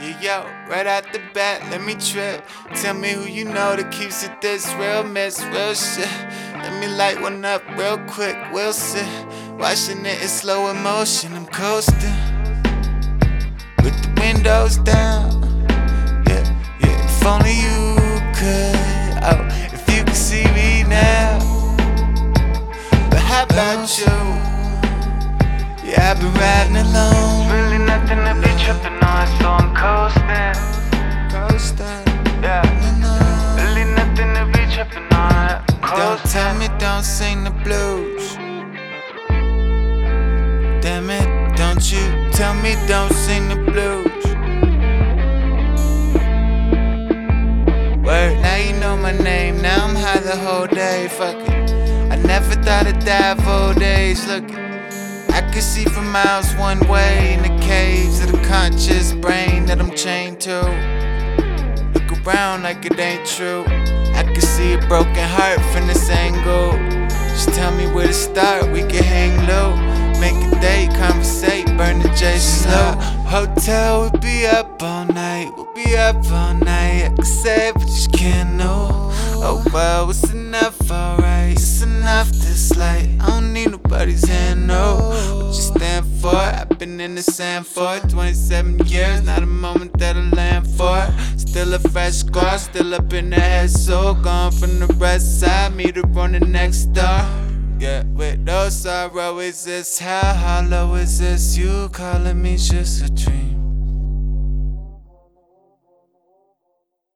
Yeah, yo, right out the bat, let me trip. Tell me who you know that keeps it this real mess, real shit. Let me light one up real quick, we'll see. Watching it in slow motion, I'm coasting. With the windows down. Yeah, yeah, if only you could. Oh, if you could see me now. But how about oh. you? Yeah, I've been riding alone. Tell me don't sing the blues. Damn it, don't you tell me don't sing the blues. Word, now you know my name. Now I'm high the whole day. Fuck it. I never thought I'd die of old age. Look. I can see for miles one way in the caves of the conscious brain that I'm chained to. Around like it ain't true. I can see a broken heart from this angle. Just tell me where to start, we can hang low. Make a date, conversate, burn the J slow. Hotel, we'll be up all night, we'll be up all night. I can say but you can't know. Oh well, it's enough, alright. It's enough this light. I don't need nobody's hand, no. What you stand for? I've been in the sand for 27 years, not a moment that I land. Still a fresh scar, still up in the head, so gone from the west side. Meet her on the next door. Yeah, with no sorrow, is this how hollow is this? You calling me just a dream.